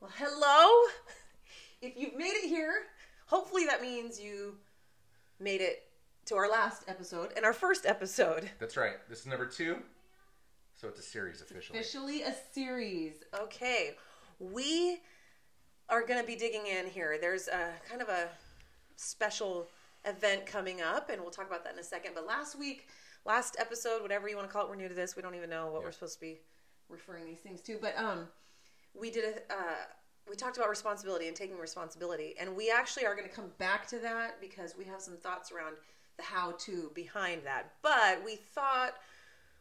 Well, hello. If you've made it here, hopefully that means you made it to our last episode and our first episode. That's right. This is number two. So it's a series officially. Officially a series. Okay. We are going to be digging in here. There's a kind of a special event coming up, and we'll talk about that in a second. But last week, last episode, whatever you want to call it, we're new to this. We don't even know what Yeah. we're supposed to be referring these things to. But um, we did a. Uh, we talked about responsibility and taking responsibility, and we actually are going to come back to that because we have some thoughts around the how-to behind that. But we thought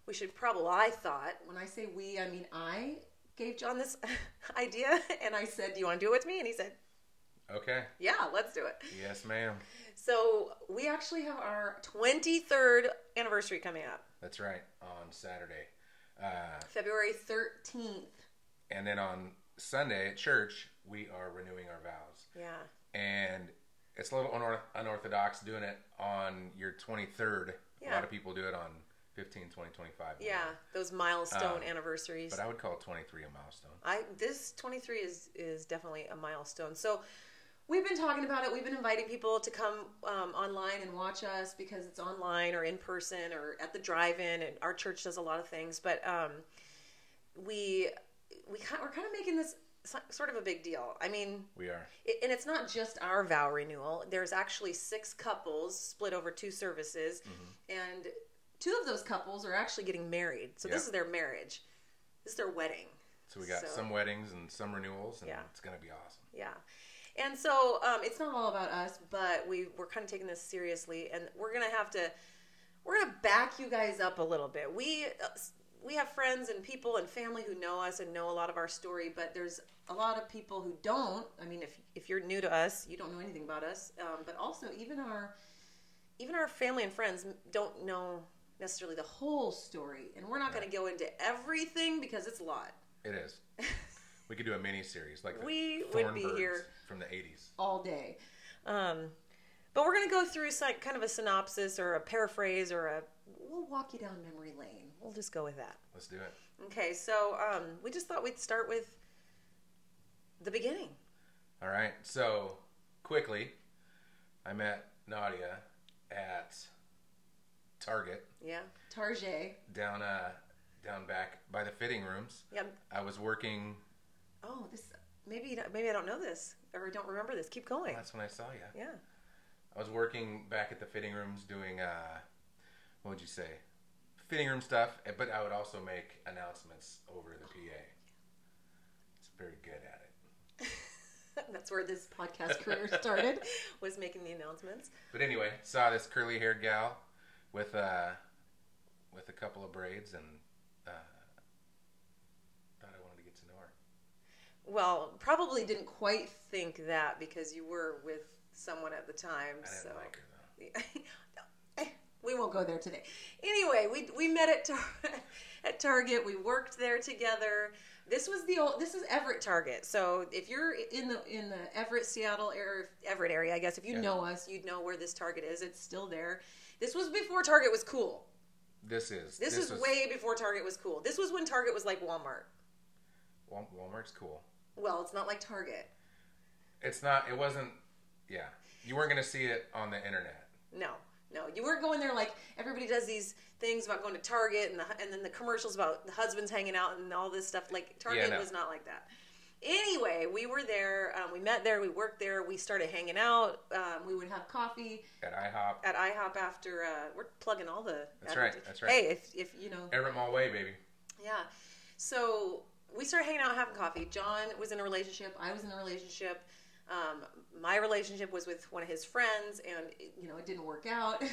we should probably. I thought when I say we, I mean I gave John this idea, and I said, "Do you want to do it with me?" And he said, Okay. "Yeah, let's do it." Yes, ma'am. So we actually have our 23rd anniversary coming up, That's right. On Saturday. Uh, February 13th. And then on Sunday at church, we are renewing our vows. Yeah, And it's a little unor- unorthodox doing it on your 23rd. Yeah. A lot of people do it on 15, 20, 25. yeah, those milestone Um, anniversaries. But I would call 23 a milestone. I this 23 is is definitely a milestone. So we've been talking about it. We've been inviting people to come um, online and watch us because it's online or in person or at the drive-in. And our church does a lot of things, but um, we we we're kind of making this sort of a big deal. I mean, We are. it, and it's not just our vow renewal. There's actually six couples split over two services, and two of those couples are actually getting married. So this is their marriage. This is their wedding. So we got So- some weddings and some renewals, and Yeah. it's going to be awesome. Yeah. And so um, it's not all about us, but we, we're kind of taking this seriously, and we're going to have to, we're going to back you guys up a little bit. We, uh, we have friends and people and family who know us and know a lot of our story, but there's a lot of people who don't. I mean, if, if you're new to us, you don't know anything about us, um, but also even our, even our family and friends don't know necessarily the whole story. And we're not going to go into everything because it's a lot. It is. we could do a mini series like We would be here. from the 80s. all day. Um, but we're going to go through some, kind of a synopsis or a paraphrase or a. We'll walk you down memory lane. We'll just go with that. Let's do it. Okay, so um, we just thought we'd start with the beginning. All right. So, quickly, I met Nadia at Target Yeah, Tarjay. down uh down back by the fitting rooms. Yeah. I was working. Oh, this maybe you don't- maybe I don't know this or don't remember this. Keep going. That's when I saw you. Yeah. I was working back at the fitting rooms doing uh, what would you say, fitting room stuff. eh, But I would also make announcements over the PA. It's very good at it. That's where this podcast career started. Was making the announcements. But anyway, saw this curly haired gal with uh with a couple of braids and uh, thought I wanted to get to know her. Well, probably didn't quite think that because you were with someone at the time. I didn't so. like her though. we won't go there today. Anyway, we we met at Tar- at Target. We worked there together. This was the old. This is Everett Target. So if you're in the in the Everett Seattle area, Everett area, I guess if you Yeah. know us, you'd know where this Target is. It's still there. This was before Target was cool. This is This, is was, way before Target was cool. This was when Target was like Walmart. Walmart's cool. Well, it's not like Target. It's not. It wasn't. Yeah, you weren't gonna see it on the internet. No, no, you weren't going there like everybody does these things about going to Target and the, and then the commercials about the husbands hanging out and all this stuff. Like Target no. was not like that. Anyway, we were there. Um, we met there. We worked there. We started hanging out. Um, we would have coffee At IHOP, at IHOP after. Uh, we're plugging all the. That's right, that's right. Hey, if if you know, Everett Mall Way, baby. yeah. So we started hanging out, having coffee. John was in a relationship. I was in a relationship. Um, my relationship was with one of his friends, and you know it didn't work out. Hey,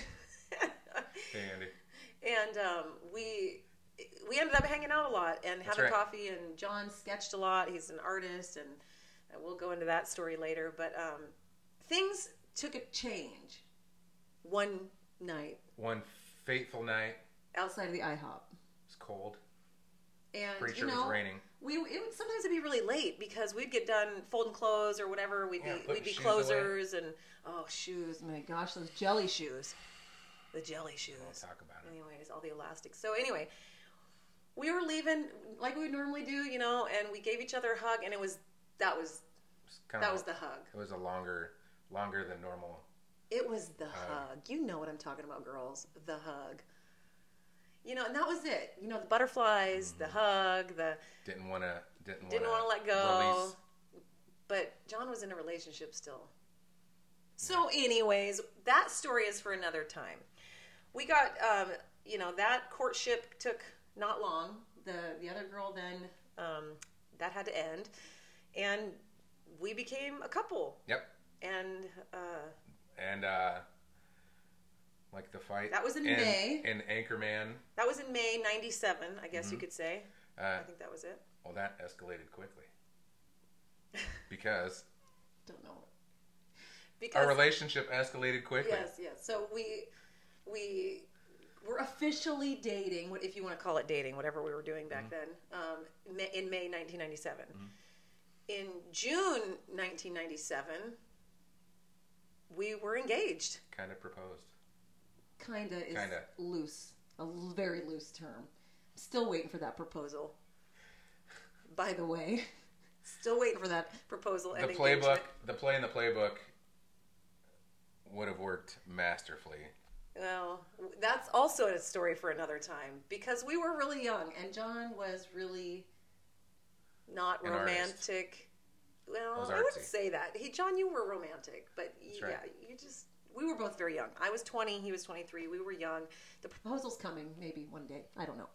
Andy. and um, we we ended up hanging out a lot and That's having right. coffee. And John sketched a lot. He's an artist, and uh, we'll go into that story later. But um, things took a change one night One fateful night. outside of the IHOP, It was cold. and Pretty you sure know. it was raining. We it would, sometimes it'd be really late because we'd get done folding clothes or whatever. We'd Yeah, be we'd be shoes closers and oh shoes, my gosh, those jelly shoes, the jelly shoes. We'll talk about it. Anyways, all the elastics. So anyway, we were leaving like we would normally do, you know, and we gave each other a hug, and it was that was It's kind that of was the hug. it was a longer longer than normal. It was the hug. You know what I'm talking about, girls. The hug. You know, and that was it. You know, the butterflies, the hug, the Didn't want to didn't didn't want want to let go. But John was in a relationship still. So, anyways, that story is for another time. We got, um, you know, that courtship took not long. The the other girl then um, that had to end, and we became a couple. Yep. And uh, And uh like the fight That was in in, May. in Anchorman. that was in May '97, I guess you could say. Uh, I think that was it. well, that escalated quickly because Don't know. Because our relationship escalated quickly. Yes, yes. So we we were officially dating, what- if you want to call it dating, whatever we were doing back then, um, in May 1997. In June 1997, we were engaged. Kind of proposed. Kinda is Kinda. loose, a l- very loose term. Still waiting for that proposal. By the way, still waiting for that proposal. The and playbook, engagement. the play in the playbook would have worked masterfully. Well, that's also a story for another time because we were really young and John was really not An artist. romantic. Well, Was I wouldn't say that. He, John, you were romantic, but That's yeah, right. you just we were both very young. I was 20, he was 23. We were young. The proposal's coming maybe one day. I don't know.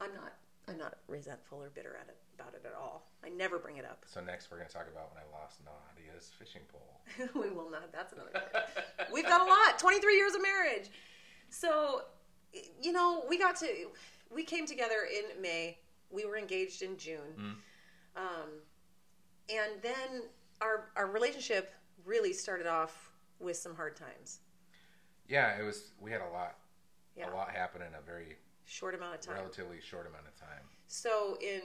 I'm not I'm not resentful or bitter at it about it at all. I never bring it up. So next we're going to talk about when I lost Nadia's fishing pole. we will not. That's another. thing. We've got a lot. Twenty three years of marriage. So, you know, we got to we came together in May. We were engaged in June, um, and then our our relationship really started off with some hard times. Yeah, it was. We had a lot, Yeah, a lot happen in a very short amount of time. relatively short amount of time. So in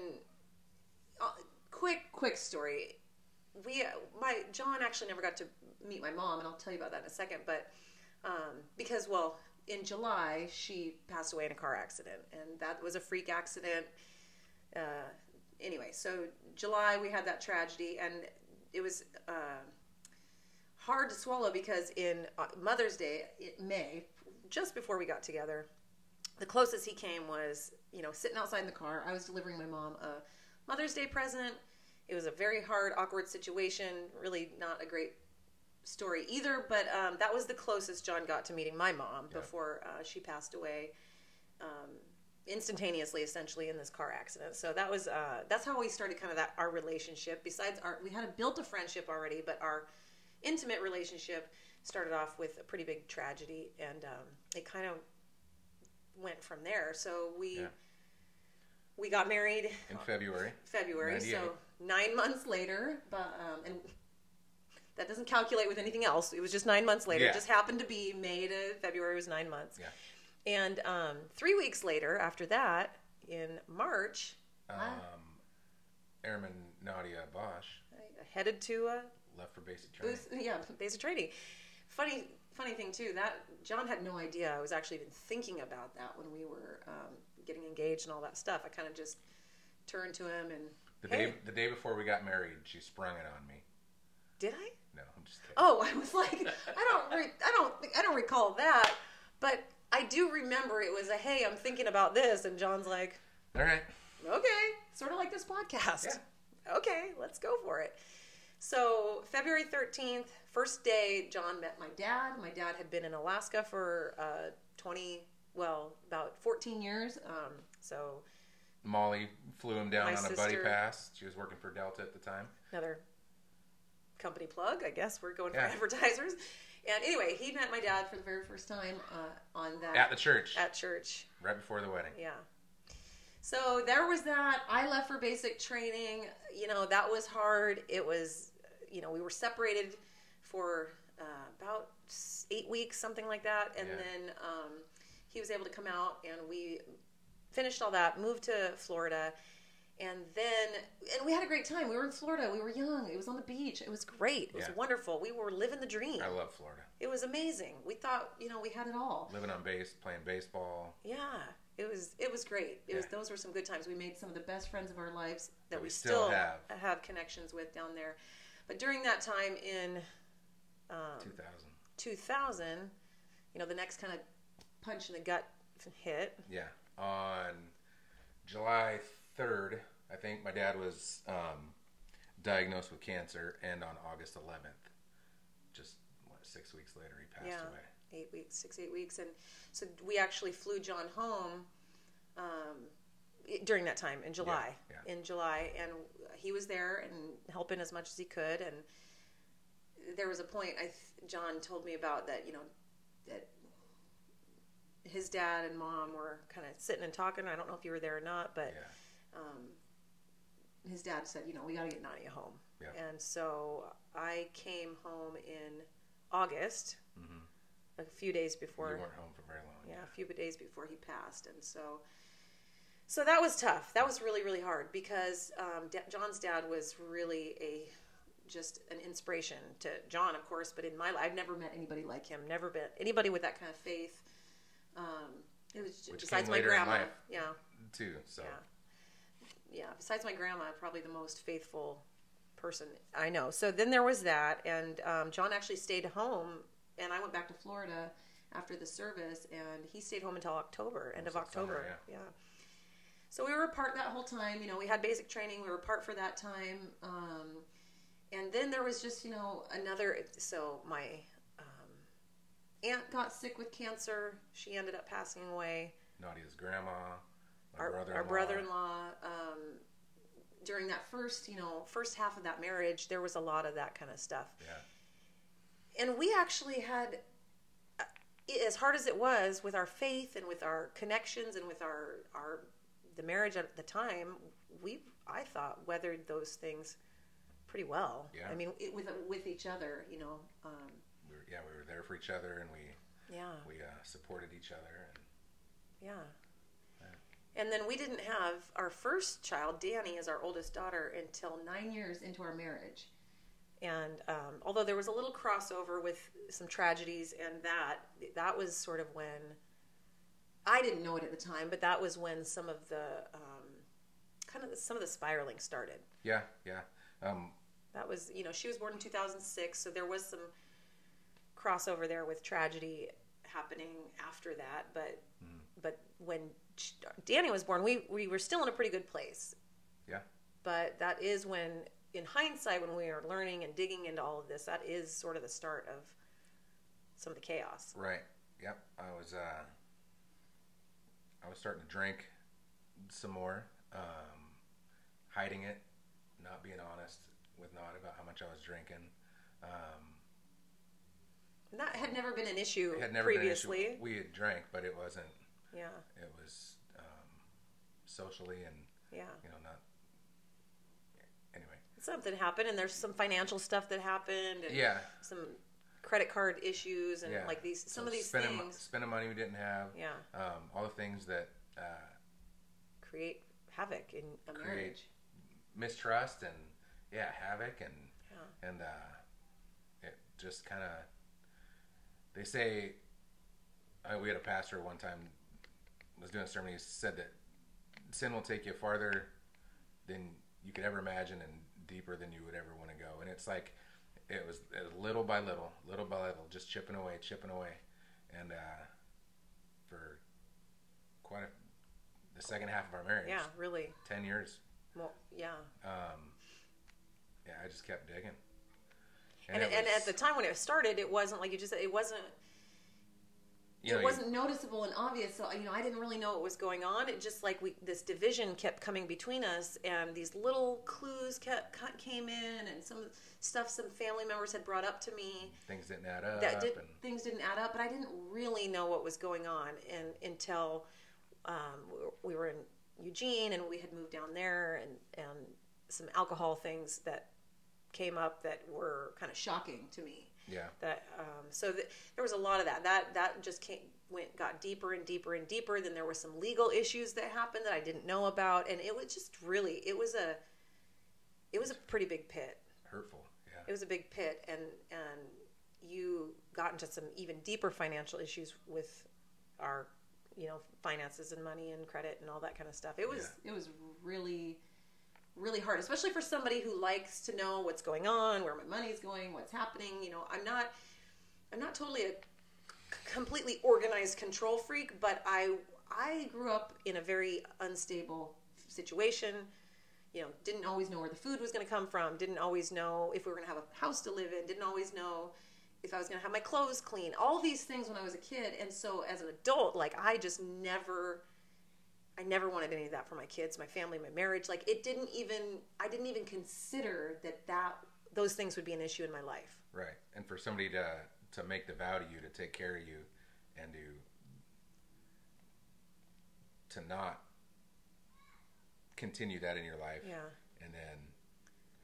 uh, quick quick story, we my John actually never got to meet my mom, and I'll tell you about that in a second. But um, because well, in July she passed away in a car accident, and that was a freak accident. Uh, anyway, so July we had that tragedy, and it was. Uh, hard to swallow because in uh, Mother's Day, in May, just before we got together, the closest he came was, you know, sitting outside in the car. I was delivering my mom a Mother's Day present. It was a very hard, awkward situation. Really not a great story either, but um, that was the closest John got to meeting my mom Yeah. before uh, she passed away. Um, instantaneously essentially in this car accident so that was uh, that's how we started kind of that our relationship besides our we had built a friendship already but our intimate relationship started off with a pretty big tragedy and um, it kind of went from there. So we Yeah. we got married In February, February so nine months later but um, and that doesn't calculate with anything else. It was just nine months later. Yeah. it just happened to be May to February was nine months. Yeah. and um, three weeks later after that in March um, Airman Nadia Bosch. I headed to uh, left for basic training. booth, yeah, basic training. Funny, funny thing too. That John had no idea I was actually even thinking about that when we were um, getting engaged and all that stuff. I kind of just turned to him and The hey, day the day before we got married, she sprung it on me. did I? No, I'm just kidding. Oh, I was like, I don't, re- I don't, I don't recall that, but I do remember it was a hey, I'm thinking about this, and John's like, All right. okay, sort of like this podcast. Okay, let's go for it. So, February 13th, first day, John met my dad. My dad had been in Alaska for uh, 20, well, about 14 years. Um, so, Molly flew him down on a buddy pass. She was working for Delta at the time. another company plug, I guess. We're going for Yeah. advertisers. And anyway, he met my dad for the very first time uh, on that At the church, at church. right before the wedding. Yeah. So there was that. I left for basic training. You know, that was hard. It was, you know, we were separated for uh, about eight weeks, something like that. And Yeah. then um, he was able to come out and we finished all that, moved to Florida. And then, and we had a great time. We were in Florida. We were young. It was on the beach. It was great. It was Yeah. wonderful. We were living the dream. I love Florida. It was amazing. We thought, you know, we had it all. Living on base, playing baseball. Yeah. it was it was great. It was those were some good times. We made some of the best friends of our lives that That we, we still have. connections with down there. But during that time in um, 2000. 2000, you know, the next kind of punch in the gut hit. Yeah. On July 3rd, I think my dad was um, diagnosed with cancer, and on August 11th, just what, six weeks later, he passed Yeah. away. eight weeks, six, eight weeks. And so we actually flew John home um, during that time in July. yeah. In July. And he was there and helping as much as he could. And there was a point, I th- John told me about that, you know, that his dad and mom were kind of sitting and talking. I don't know if you were there or not, but Yeah. um, his dad said, you know, we got to get Nadia home. Yeah. And so I came home in August, hmm a few days before, You weren't home for very long. Yeah, a few days before he passed, and so, so that was tough. That was really, really hard because um, da- John's dad was really a just an inspiration to John, of course. But in my life, I've never met anybody like him. Never been anybody with that kind of faith. Um, it was just, Which besides my grandma. Yeah, Too. So yeah, yeah. Besides my grandma, probably the most faithful person I know. So then there was that, and um, John actually stayed home, and I went back to Florida after the service, and he stayed home until October, end of Almost that summer, October. yeah. So we were apart that whole time. You know, we had basic training. We were apart for that time, um, and then there was just you know another. So my um, aunt got sick with cancer. She ended up passing away Nadia's grandma, our brother-in-law. our brother-in-law um, during that first you know first half of that marriage there was a lot of that kind of stuff Yeah. and we actually had uh, as hard as it was with our faith and with our connections and with our our the marriage at the time we i thought weathered those things pretty well Yeah. i mean it, with with each other you know um, We were, yeah, we were there for each other, and we yeah we uh, supported each other. And Yeah. And then we didn't have our first child, Danny, as our oldest daughter, until nine years into our marriage. And um, although there was a little crossover with some tragedies and that, that was sort of when I didn't know it at the time, but that was when some of the um, kind of the, some of the spiraling started. yeah, yeah. Um, That was, you know, she was born in 2006, so there was some crossover there with tragedy happening after that. But Mhm. but when sh- Danny was born, we we were still in a pretty good place. Yeah. But that is when, in hindsight, when we are learning and digging into all of this, that is sort of the start of some of the chaos. Right. Yep. I was uh I was starting to drink some more, um, hiding it, not being honest with Nod about how much I was drinking. Um, that had never been an issue it had never previously. been an issue. We had drank, but it wasn't. Yeah, It was um, socially and yeah. you know not. Anyway. Something happened, and there's some financial stuff that happened, and Yeah. some credit card issues, and Yeah. like these some So of these spending, things. spending money we didn't have. Yeah, Um, all the things that uh, create havoc in a Create- marriage. mistrust and yeah, havoc and Yeah. and uh, it just kind of they say uh, we had a pastor one time was doing a sermon he said that sin will take you farther than you could ever imagine and deeper than you would ever want to go and it's like it was, it was little by little little by little just chipping away chipping away and uh, for quite a, the second half of our marriage Yeah, really. 10 years Well, yeah. um, yeah, I just kept digging. And, it and, was- at the time when it started, it wasn't like you just said. It wasn't. You know, it wasn't noticeable and obvious. So you know, I didn't really know what was going on. It just like we this division kept coming between us, and these little clues kept came in, and some stuff some family members had brought up to me things didn't add up. that did and, things didn't add up. But I didn't really know what was going on, and until um, we were- we were in Eugene, and we had moved down there, and and some alcohol things that came up that were kind of shocking to me yeah, that um, so th- there was a lot of that. That that just came went got deeper and deeper and deeper. Then there were some legal issues that happened that i didn't know about. And it was just really it was a it was a pretty big pit. Hurtful. Yeah, it was a big pit. And and you got into some even deeper financial issues with our you know finances and money and credit and all that kind of stuff. It was it was really really hard, especially for somebody who likes to know what's going on, where my money's going, what's happening. You know, I'm not I'm not totally a completely organized control freak, but I I grew up in a very unstable situation. You know, didn't always know where the food was going to come from. Didn't always know if we were going to have a house to live in. Didn't always know if I was going to have my clothes clean. All these things when I was a kid, and so as an adult, like I just never. I never wanted any of that for my kids, my family, my marriage. Like it didn't even I didn't even consider that that those things would be an issue in my life. Right. And for somebody to to make the vow to you to take care of you and to to not continue that in your life. Yeah. And then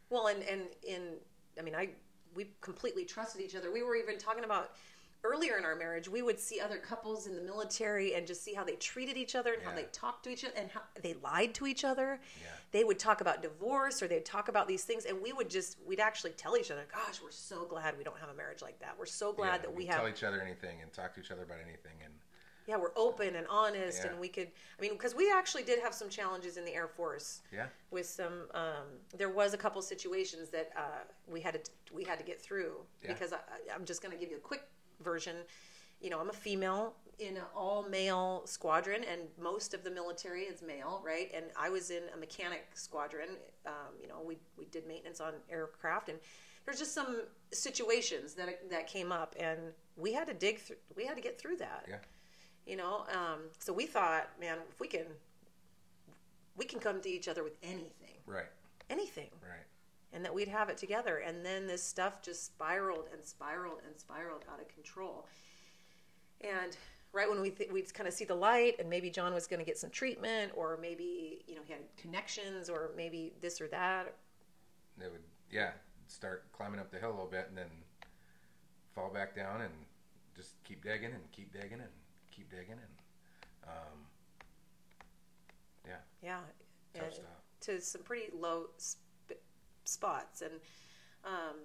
Well, and and in I mean, I we completely trusted each other. We were even talking about earlier in our marriage, we would see other couples in the military and just see how they treated each other and how they talked to each other and how they lied to each other. Yeah. They would talk about divorce or they'd talk about these things and we would just we'd actually tell each other, "Gosh, we're so glad we don't have a marriage like that. We're so glad yeah, that we have tell each other anything and talk to each other about anything and yeah, we're open and honest Yeah. and we could I mean, because we actually did have some challenges in the Air Force yeah. with some um, there was a couple situations that uh, we had to we had to get through Yeah. because I- I'm just going to give you a quick version. You know, I'm a female in an all male squadron, and most of the military is male, right? And I was in a mechanic squadron. Um, you know, we we did maintenance on aircraft, and there's just some situations that that came up, and we had to dig through. We had to get through that. Yeah. You know, um, so we thought, man, if we can, we can come to each other with anything Right. anything Right. And that we'd have it together. And then this stuff just spiraled and spiraled and spiraled out of control. And right when we th- we'd kind of see the light and maybe john was going to get some treatment or maybe you know he had connections or maybe this or that. They would yeah, start climbing up the hill a little bit and then fall back down and just keep digging and keep digging and keep digging and um yeah, yeah. To some pretty low spots and um,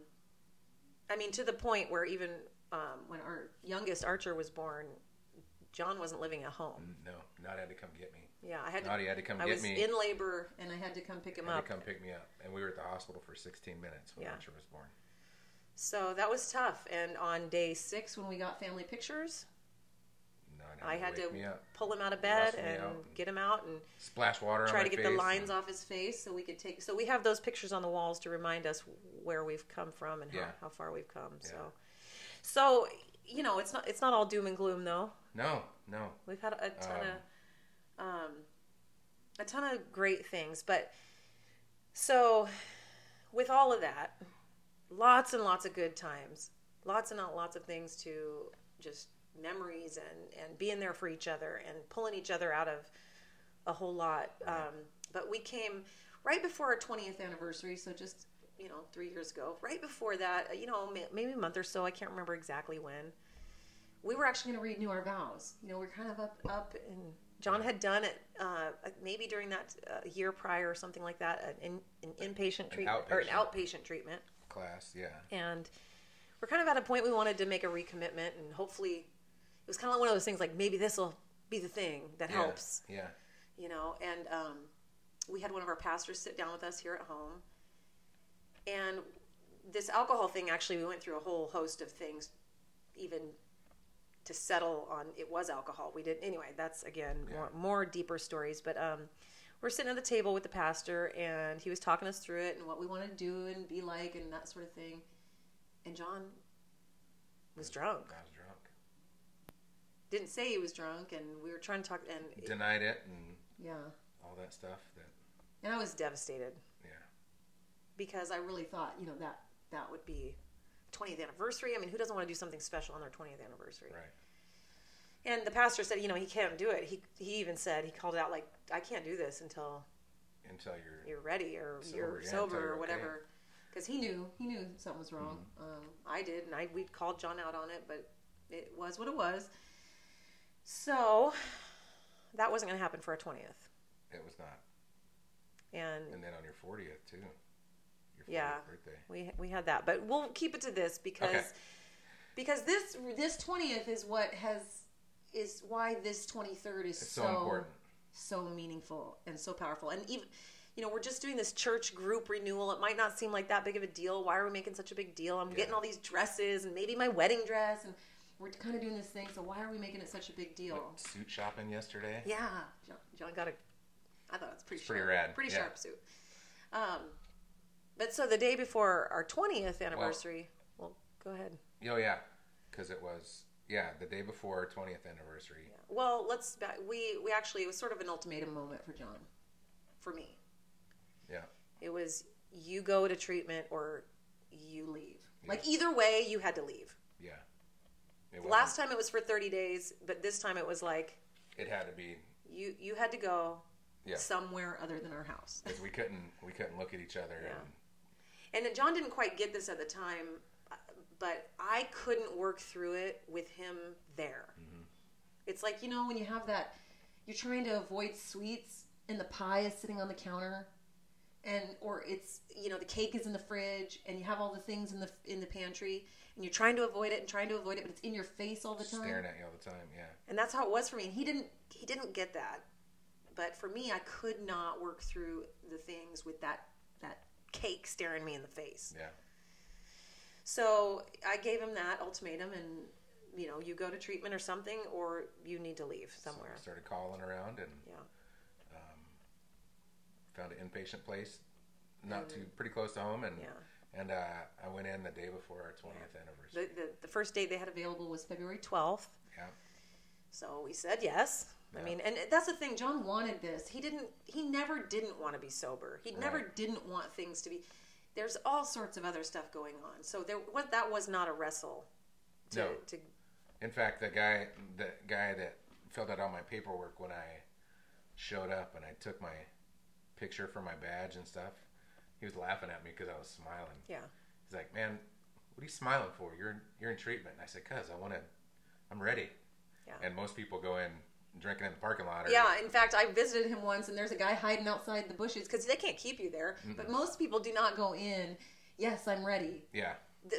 i mean to the point where even um, when our youngest archer was born john wasn't living at home No, not had to come get me. yeah i had to Naughty had to come I get was me. in labor and I had to come pick him had up. to come pick me up, and we were at the hospital for 16 minutes when Yeah. Archer was born. So that was tough. And on day six, when we got family pictures, Naughty I had to pull him out of bed and out and- get him out and splash water on try to get the lines off his face so we could take. So we have those pictures on the walls to remind us where we've come from and how, Yeah. how far we've come. Yeah. So, so you know, it's not it's not all doom and gloom though. No, no. We've had a ton Um, of um, a ton of great things, but so with all of that, lots and lots of good times, lots and lots of things to just memories and and being there for each other and pulling each other out of a whole lot. Um, but we came right before our 20th anniversary, so just you know three years ago. Right before that, you know, maybe a month or so. I can't remember exactly when we were actually going to renew our vows. You know, we're kind of up, up, and John had done it uh, maybe during that uh, year prior or something like that, an, in, an inpatient treatment or an outpatient treatment, Class, yeah. and we're kind of at a point we wanted to make a recommitment, and hopefully, it was kind of like one of those things like maybe this will be the thing that Yeah, helps, Yeah. you know. And um, we had one of our pastors sit down with us here at home, and this alcohol thing actually we went through a whole host of things, even to settle on it was alcohol. We did anyway. That's again more more deeper stories, but um, we're sitting at the table with the pastor, and he was talking us through it and what we wanted to do and be like and that sort of thing. And John was drunk. I was drunk. Didn't say he was drunk, and we were trying to talk. And it- Denied it and yeah, all that stuff. That and I was devastated yeah. because I really thought you know that that would be 20th anniversary. I mean, who doesn't want to do something special on their 20th anniversary? Right. And the pastor said, you know, he can't do it. He he even said he called it out like, I can't do this until Until you're you're ready or Sober, you're yeah, sober you're or okay. whatever. Because he knew he knew something was wrong. Mm-hmm. Um, I did, and I we called John out on it, but it was what it was. So that wasn't going to happen for a 20th, it was not. and And then on your 40th too. Your 40th Yeah. birthday. we we had that, but we'll keep it to this because Okay. because this this twentieth is what has is why this 23rd is so so important. so meaningful and so powerful. And even you know, we're just doing this church group renewal. It might not seem like that big of a deal. Why are we making such a big deal? I'm getting all these dresses and maybe my wedding dress and we're kind of doing this thing. So why are we making it such a big deal? Went suit shopping yesterday. Yeah, John, John got a. I thought it was pretty It's pretty sharp, rad, pretty yeah. sharp suit. Um, but so the day before our twentieth anniversary. Well, go ahead. Oh yeah, because it was yeah the day before our 20th anniversary. Well, let's. We we actually it was sort of an ultimatum moment for John, for me. Yeah. It was you go to treatment or you leave. Like either way, you had to leave. Last time it was for thirty days, but this time it was like it had to be you you had to go Yeah. somewhere other than our house. because we couldn't we couldn't look at each other Yeah. and And then John didn't quite get this at the time, but I couldn't work through it with him there. Mm-hmm. It's like, you know, when you have that, you're trying to avoid sweets and the pie is sitting on the counter. And or it's you know the cake is in the fridge and you have all the things in the in the pantry and you're trying to avoid it and trying to avoid it but it's in your face all the time staring at you all the time. Yeah. and that's how it was for me and he didn't he didn't get that but for me i could not work through the things with that that cake staring me in the face Yeah. so i gave him that ultimatum and you know you go to treatment or something or you need to leave So somewhere I started calling around and yeah found an inpatient place, not too pretty close to home, and Mm. yeah and uh, I went in the day before our 20th anniversary. the, the, the first date they had available was february 12th Yeah. so we said yes Yeah. I mean, and that's the thing. John wanted this. He didn't. He never didn't want to be sober. He never didn't want things to be. There's all sorts of other stuff going on. So there, what that was not a wrestle. To, No. to In fact, the guy the guy that filled out all my paperwork when I showed up and I took my picture for my badge and stuff, he was laughing at me because I was smiling. yeah, He's like, "Man, what are you smiling for? You're you're in treatment." And I said, "Cause I want to, I'm ready." Yeah. And most people go in drinking in the parking lot. Or, yeah. In fact, I visited him once, and there's a guy hiding outside the bushes because they can't keep you there. But most people do not go in. Yes, I'm ready. Yeah.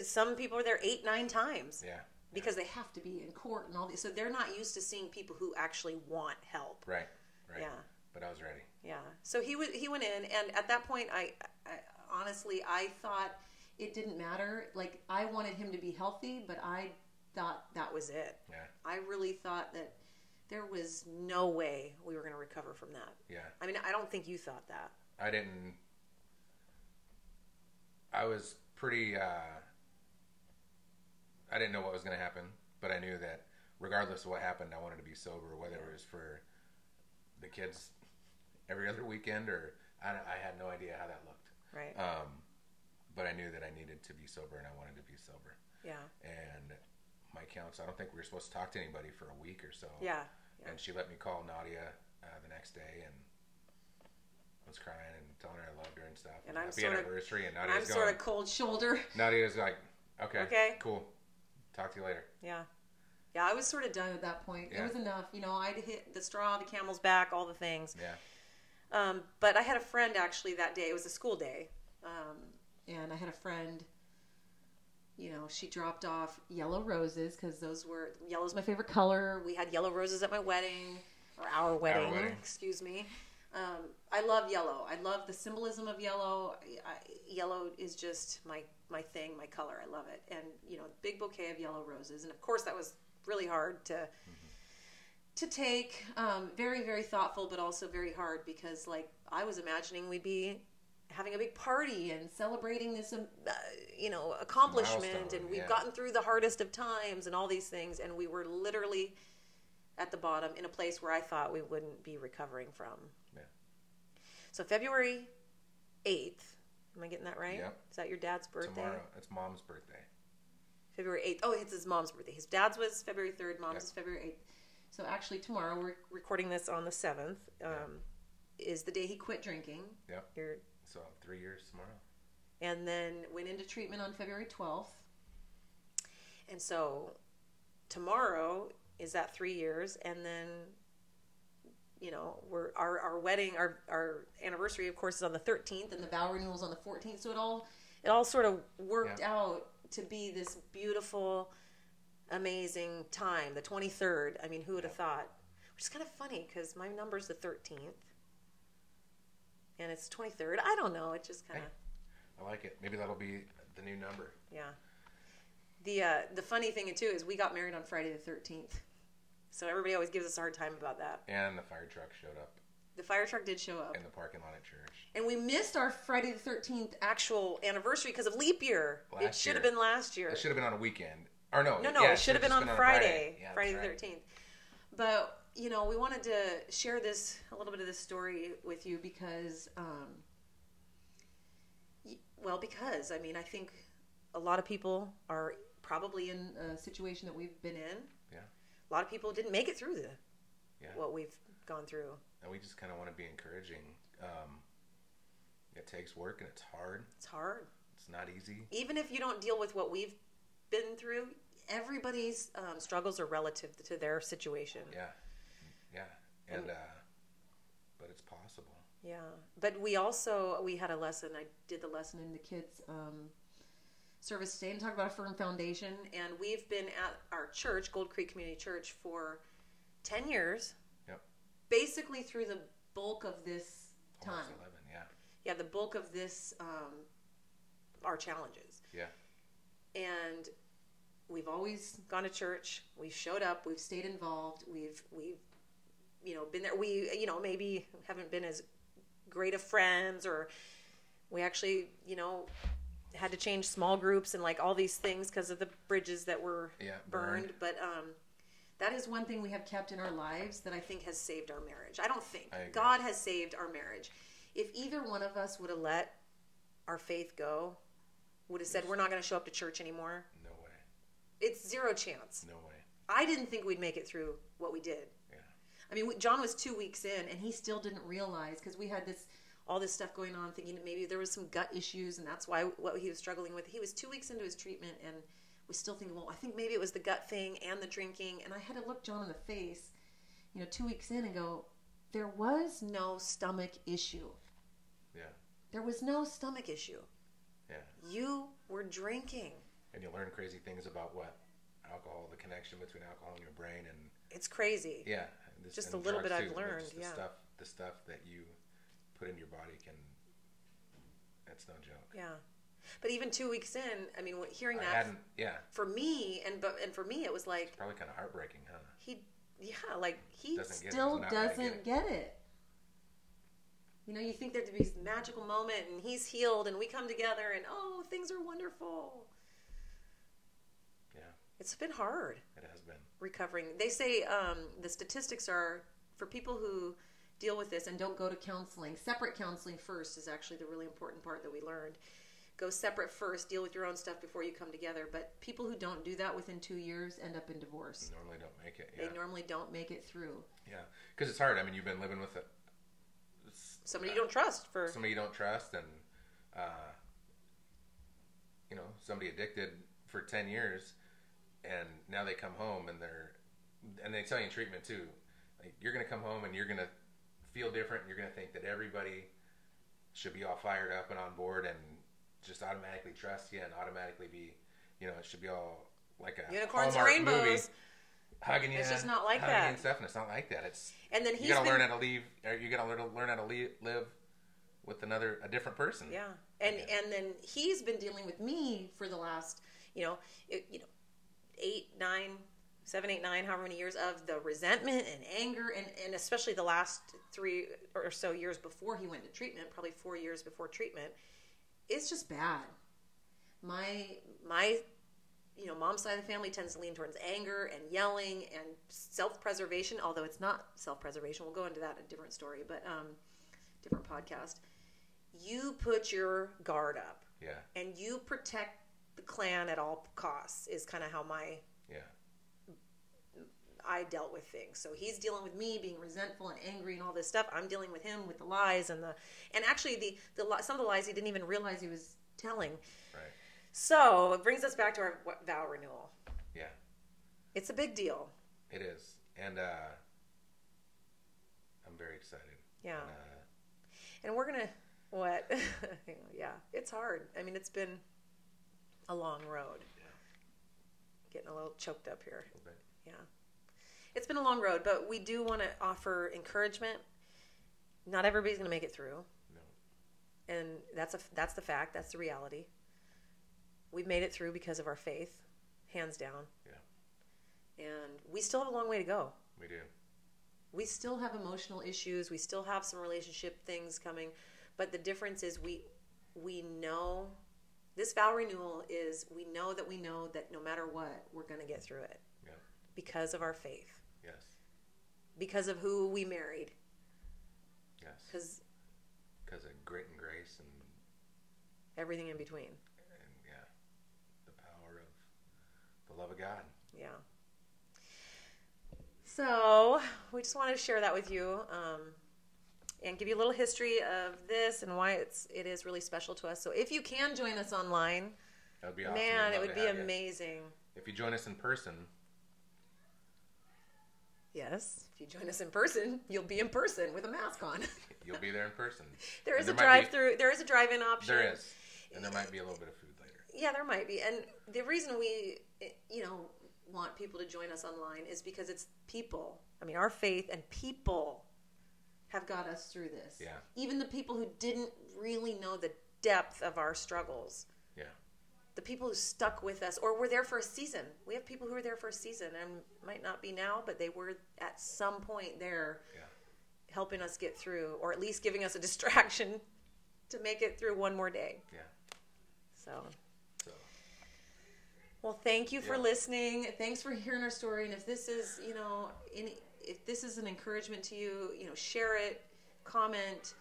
Some people are there eight, nine times Yeah. because they have to be in court and all these. So they're not used to seeing people who actually want help. Right. Right. Yeah. But I was ready. Yeah. So he w- he went in, and at that point, I, I honestly I thought it didn't matter. Like I wanted him to be healthy, but I thought that was it. Yeah. I really thought that there was no way we were going to recover from that. Yeah. I mean, I don't think you thought that. I didn't. I was pretty. Uh, I didn't know what was going to happen, but I knew that regardless of what happened, I wanted to be sober, whether it was for the kids every other weekend or I, I had no idea how that looked. Right. Um, but I knew that I needed to be sober and I wanted to be sober. yeah. And my counsel, I don't think we were supposed to talk to anybody for a week or so. Yeah. Yeah. And she let me call Nadia uh, the next day and was crying and telling her I loved her and stuff. And I'm Happy sorta- anniversary. And And I'm Nadia's sort of cold shoulder. Nadia's like, okay, Okay. cool. Talk to you later. Yeah. Yeah, I was sort of done at that point. Yeah. It was enough. You know, I'd hit the straw, the camel's back, all the things. Yeah. Um, but I had a friend actually that day. It was a school day, um, and I had a friend. You know, she dropped off yellow roses because those were yellow's my favorite color. We had yellow roses at my wedding or our wedding. wedding. Excuse me. Um, I love yellow. I love the symbolism of yellow. I, I, yellow is just my my thing, my color. I love it. And you know, big bouquet of yellow roses, and of course that was really hard to to take. Um, very, very thoughtful, but also very hard because, like, I was imagining we'd be having a big party and celebrating this, um, uh, you know, accomplishment, Milestone, and we've yeah. gotten through the hardest of times and all these things, and we were literally at the bottom in a place where I thought we wouldn't be recovering from. Yeah. So February eighth. Am I getting that right? Yep. Is that your dad's birthday? Tomorrow, it's mom's birthday. February 8th. Oh, it's his mom's birthday. His dad's was February 3rd, mom's Yep. is February 8th. So actually, tomorrow, we're recording this on the 7th, um, is the day he quit drinking. Yep. You're, So three years tomorrow. and then went into treatment on February 12th. And so tomorrow is that three years, and then you know we're our, our wedding our our anniversary of course is on the 13th and the vow renewal is on the 14th so it all it all sort of worked Yeah. out to be this beautiful amazing time, the 23rd. I mean, who would have thought? Which is kind of funny because my number's the 13th. And it's 23rd. I don't know. It just kind of, I like it. Maybe that'll be the new number. yeah. The, uh, the funny thing, too, is we got married on Friday the 13th. So everybody always gives us a hard time about that. And the fire truck showed up The fire truck did show up. in the parking lot at church. And we missed our Friday the 13th actual anniversary because of leap year. it should have been last year. It should have been on a weekend. Or no. No, no, yeah, it should have been just on Friday, Friday, Yeah, Friday the right. 13th. But, you know, we wanted to share this, a little bit of this story with you because, um, well, because, I mean, I think a lot of people are probably in a situation that we've been in. Yeah. A lot of people didn't make it through the, Yeah. what we've gone through. And we just kind of want to be encouraging. Um, it takes work and it's hard. It's hard. It's not easy. even if you don't deal with what we've been through, everybody's um, struggles are relative to their situation. Yeah. Yeah. And, uh, but it's possible. Yeah. But we also we had a lesson. I did the lesson in the kids um, service today and talked about a firm foundation. And we've been at our church, Gold Creek Community Church, for ten years. Yep. Basically, through the bulk of this time. Almost 11, yeah. Yeah, the bulk of this um, our challenges. Yeah. and we've always gone to church. We've showed up. We've stayed involved. We've we've you know been there. We you know maybe haven't been as great of friends or we actually you know had to change small groups and like all these things because of the bridges that were Yeah, burned. burned. but um that is one thing we have kept in our lives that i think has saved our marriage. I don't think. I god has saved our marriage. If either one of us would have let our faith go would have said we're not going to show up to church anymore. It's zero chance. No way. I didn't think we'd make it through what we did. Yeah. I mean, John was two weeks in, and he still didn't realize because we had this all this stuff going on, thinking that maybe there was some gut issues, and that's why what he was struggling with. He was two weeks into his treatment, and was still thinking, well, I think maybe it was the gut thing and the drinking. And I had to look John in the face, you know, two weeks in, and go, there was no stomach issue. Yeah. There was no stomach issue. Yeah. You were drinking. And you learn crazy things about what alcohol, the connection between alcohol and your brain, and It's crazy. yeah, this, Just a little bit drugs, I've learned, The yeah. stuff, the stuff that you put in your body can. That's no joke. Yeah. But even two weeks in, I mean, hearing I that hadn't. Yeah. for me, and but and for me, it was like Probably kind of heartbreaking, huh? he, yeah, like he Doesn't get it. still He's not gonna doesn't get it. You know, you think there'd be this magical moment, and he's healed, and we come together, and oh, things are wonderful. It's been hard It has been. recovering. They say um, the statistics are for people who deal with this and don't go to counseling. Separate counseling first is actually the really important part that we learned. Go separate first, deal with your own stuff before you come together. But people who don't do that within two years end up in divorce. Normally don't make it. Yeah. They normally don't make it through. Yeah. Because it's hard. I mean, you've been living with it. Somebody you don't trust for somebody you don't trust and uh, you know somebody addicted for 10 years and now they come home and they're and they tell you in treatment too like you're gonna come home and you're gonna feel different and you're gonna think that everybody should be all fired up and on board and just automatically trust you and automatically be you know it should be all like a unicorns and Hallmark movie, hugging you It's just not like that. and stuff and it's not like that it's And then you he's gotta been learn how to leave. Or you gotta learn, learn how to leave, live with another, a different person. Yeah, and and then he's been dealing with me for the last, you know, it, you know, eight, nine, seven, eight, nine, however many years of the resentment and anger, and and especially the last three or so years before he went to treatment, probably four years before treatment, it's just bad. My my. You know, mom's side of the family tends to lean towards anger and yelling and self-preservation. Although it's not self-preservation, we'll go into that in a different story, but um, different podcast you put your guard up Yeah, and you protect the clan at all costs is kind of how my yeah, I dealt with things. So he's dealing with me being resentful and angry and all this stuff. I'm dealing with him with the lies and the and actually the the some of the lies he didn't even realize he was telling. right. So it brings us back to our vow renewal. Yeah, It's a big deal. it is, and uh, I'm very excited. Yeah. And, uh, And we're gonna what? yeah, it's hard. I mean, it's been a long road. getting a little choked up here. Bit. Yeah. It's been a long road, but we do want to offer encouragement. Not everybody's going to make it through. No. And that's a that's the fact, that's the reality. We've made it through because of our faith, hands down. Yeah. And we still have a long way to go. We do. We still have emotional issues, we still have some relationship things coming, but the difference is we we know this vow renewal is we know that we know that no matter what, we're going to get through it Yeah. because of our faith, Yes. because of who we married, Yes. because Because of grit and grace and, everything in between. and yeah, the power of the love of God. Yeah. So we just wanted to share that with you um, and give you a little history of this and why it's it is really special to us. So if you can join us online, That would be awesome. man, it would be have you. amazing. If you join us in person, Yes, if you join us in person, you'll be in person with a mask on. you'll be there in person. there a there be- drive-through. There is a drive-in option. There is, and there might be a little bit of food later. Yeah, there might be. And the reason we, you know, want people to join us online is because it's people. I mean, our faith and people have got us through this. Yeah. Even the people who didn't really know the depth of our struggles. Yeah. The people who stuck with us or were there for a season. We have people who were there for a season and might not be now, but they were at some point there Yeah. helping us get through or at least giving us a distraction to make it through one more day. Yeah. So So Well, thank you for Yeah. listening. Thanks for hearing our story. And if this is, you know, any, if this is an encouragement to you, you know, share it, comment,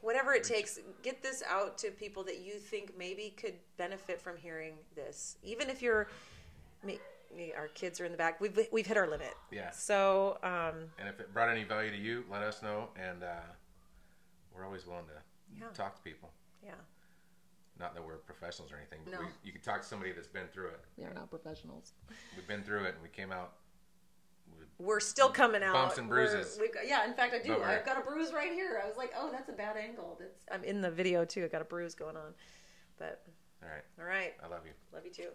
whatever it takes. Get this out to people that you think maybe could benefit from hearing this. Even if you're, me, me our kids are in the back. We've we've hit our limit. Yeah. So, um, And if it brought any value to you, let us know. And uh, we're always willing to Yeah. talk to people. yeah, Not that we're professionals or anything, but No. we, you can talk to somebody that's been through it. we are not professionals. We've been through it, and we came out. We're still coming out. Bumps and bruises. yeah, in fact, I do. I've got a bruise right here. I was like, oh, that's a bad angle. That's I'm in the video too. I got a bruise going on. But all right, all right, I love you. love you too.